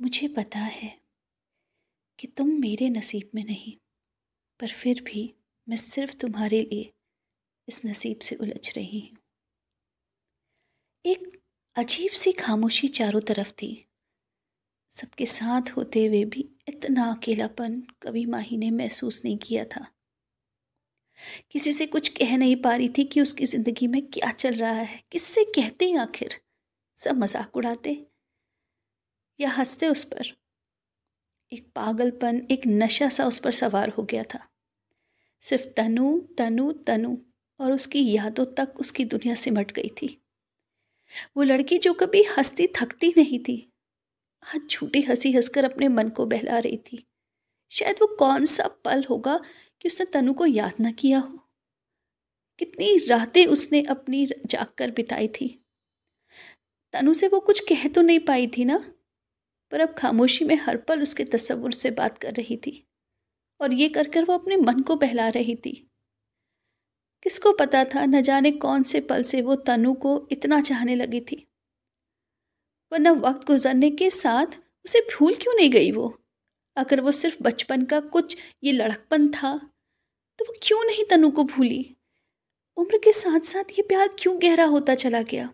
मुझे पता है कि तुम मेरे नसीब में नहीं, पर फिर भी मैं सिर्फ़ तुम्हारे लिए इस नसीब से उलझ रही हूँ। एक अजीब सी खामोशी चारों तरफ़ थी। सबके साथ होते हुए भी इतना अकेलापन कभी माही ने महसूस नहीं किया था। किसी से कुछ कह नहीं पा रही थी कि उसकी ज़िंदगी में क्या चल रहा है, किससे कहते हैं आखिर? सब मज़ाक उड़ाते या हँसते उस पर? एक पागलपन, एक नशा सा उस पर सवार हो गया था। सिर्फ़ तनु तनु तनु और उसकी यादों तक उसकी दुनिया सिमट गई थी। वो लड़की जो कभी हंसती थकती नहीं थी, आज झूठी हँसी हंसकर अपने मन को बहला रही थी। शायद वो कौन सा पल होगा कि उसने तनु को याद ना किया हो। कितनी रातें उसने अपनी जाग बिताई थी। तनु से वो कुछ कह तो नहीं पाई थी ना? पर अब खामोशी में हर पल उसके तस्वुर से बात कर रही थी और ये कर कर वो अपने मन को बहला रही थी। किसको पता था न जाने कौन से पल से वो तनु को इतना चाहने लगी थी। वरना वक्त गुजरने के साथ उसे भूल क्यों नहीं गई वो? अगर वो सिर्फ़ बचपन का कुछ ये लड़कपन था तो वो क्यों नहीं तनु को भूली? उम्र के साथ साथ ये प्यार क्यों गहरा होता चला गया?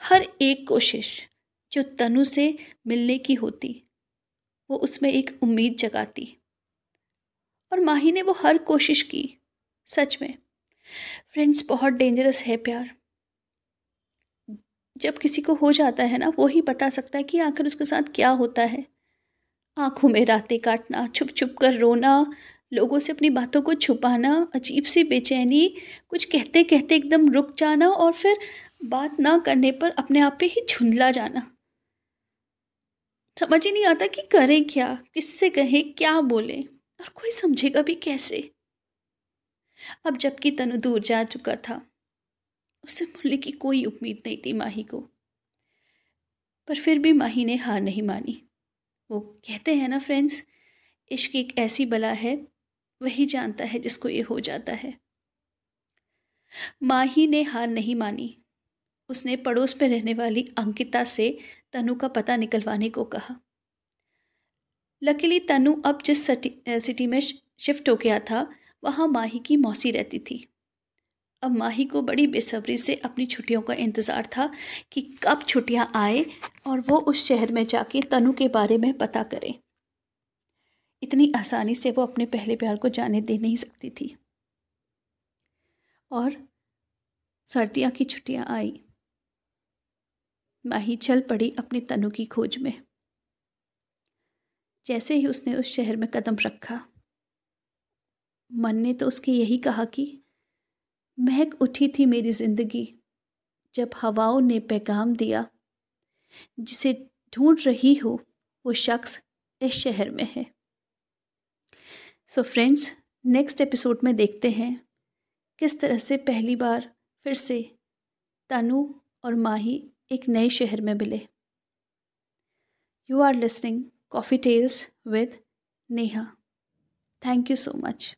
हर एक कोशिश जो तनु से मिलने की होती, वो उसमें एक उम्मीद जगाती। और माही ने वो हर कोशिश की, सच में। फ्रेंड्स बहुत डेंजरस है प्यार। जब किसी को हो जाता है ना, वो ही बता सकता है कि आखिर उसके साथ क्या होता है। आँखों में रातें काटना छुप छुप कर रोना, लोगों से अपनी बातों को छुपाना, अजीब सी बेचैनी, कुछ कहते कहते एकदम रुक जाना और फिर बात ना करने पर अपने आप पे ही झुंझला जाना। समझ ही नहीं आता कि करें क्या, किससे कहें, क्या बोले और कोई समझेगा भी कैसे? अब जबकि तनु दूर जा चुका था उससे मिलने की कोई उम्मीद नहीं थी माही को। पर फिर भी माही ने हार नहीं मानी। वो कहते हैं ना फ्रेंड्स, इश्क एक ऐसी बला है, वही जानता है जिसको ये हो जाता है। माही ने हार नहीं मानी। उसने पड़ोस में रहने वाली अंकिता से तनु का पता निकलवाने को कहा। लकीली, तनु अब जिस सिटी में शिफ्ट हो गया था, वहाँ माही की मौसी रहती थी। अब माही को बड़ी बेसब्री से अपनी छुट्टियों का इंतज़ार था कि कब छुट्टियाँ आए और वो उस शहर में जाके तनु के बारे में पता करें। इतनी आसानी से वो अपने पहले प्यार को जाने दे नहीं सकती थी। और सर्दियाँ की छुट्टियाँ आई। माही चल पड़ी अपनी तनु की खोज में। जैसे ही उसने उस शहर में कदम रखा, मन ने तो उसके यही कहा कि, महक उठी थी मेरी ज़िंदगी, जब हवाओं ने पैगाम दिया, जिसे ढूंढ रही हो वो शख्स इस शहर में है। सो फ्रेंड्स नेक्स्ट एपिसोड में देखते हैं, किस तरह से पहली बार फिर से तनु और माही एक नए शहर में मिले। You are listening coffee tales with Neha thank you so much